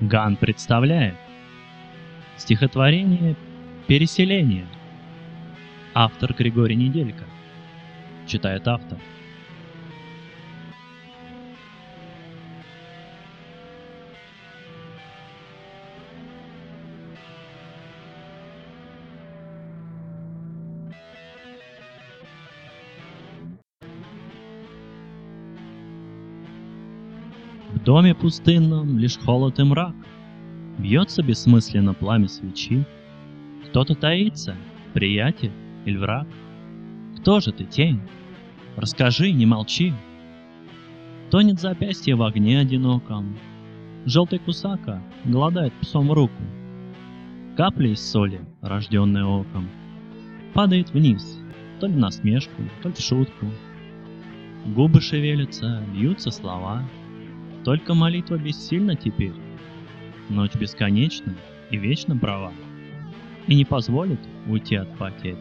Ган представляет стихотворение «Переселение». Автор Григорий Неделька. Читает автор. Доме пустынном лишь холод и мрак. Бьется бессмысленно пламя свечи. Кто-то таится, приятель или враг. Кто же ты, тень? Расскажи, не молчи. Тонет запястье в огне одиноком. Желтый кусака голодает псом руку. Капля из соли, рожденная оком, падает вниз, то ли на смешку, то ли в шутку. Губы шевелятся, льются слова — только молитва бессильна теперь. Ночь бесконечна и вечно права, и не позволит уйти от потерь.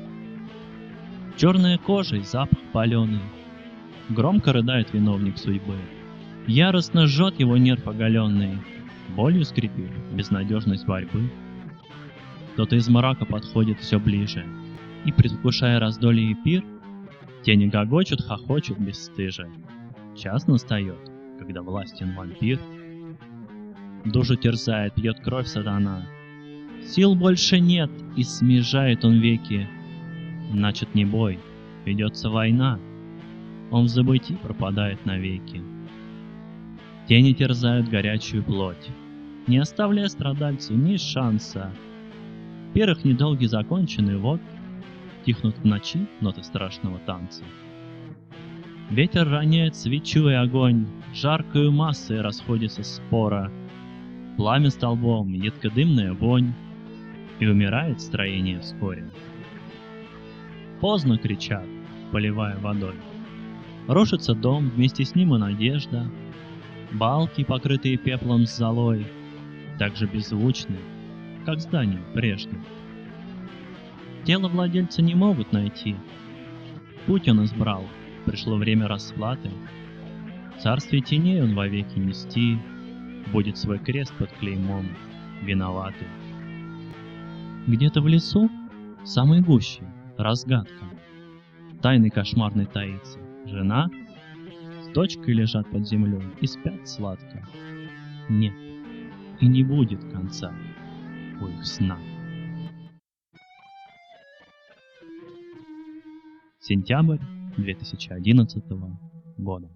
Черная кожа и запах паленый, громко рыдает виновник судьбы. Яростно жжет его нерв оголенный, болью скрипит безнадежность борьбы. Кто-то из мрака подходит все ближе, и, предвкушая раздолье и пир, тени гогочут, хохочут бесстыже. Час настает, когда властен вампир. Душу терзает, пьет кровь сатана. Сил больше нет, и смежает он веки. Начат не бой, ведется война. Он в забытии пропадает навеки. Тени терзают горячую плоть, не оставляя страдальцу ни шанса. Первых недолги закончены, вот тихнут в ночи ноты страшного танца. Ветер роняет свечу и огонь, Жаркою массой расходится спора. Пламя столбом, едкодымная вонь, И умирает строение вскоре. Поздно кричат, поливая водой. Рушится дом, вместе с ним и надежда. Балки, покрытые пеплом с золой, Так же беззвучны, как здание прежде. Тело владельца не могут найти. Путь он избрал, пришло время расплаты. Царствие теней он вовеки нести, Будет свой крест под клеймом виноватый. Где-то в лесу, самой гуще, разгадка. Тайный кошмарный таится. Жена с дочкой лежат под землей и спят сладко. Нет, и не будет конца у их сна. Сентябрь 2011 года.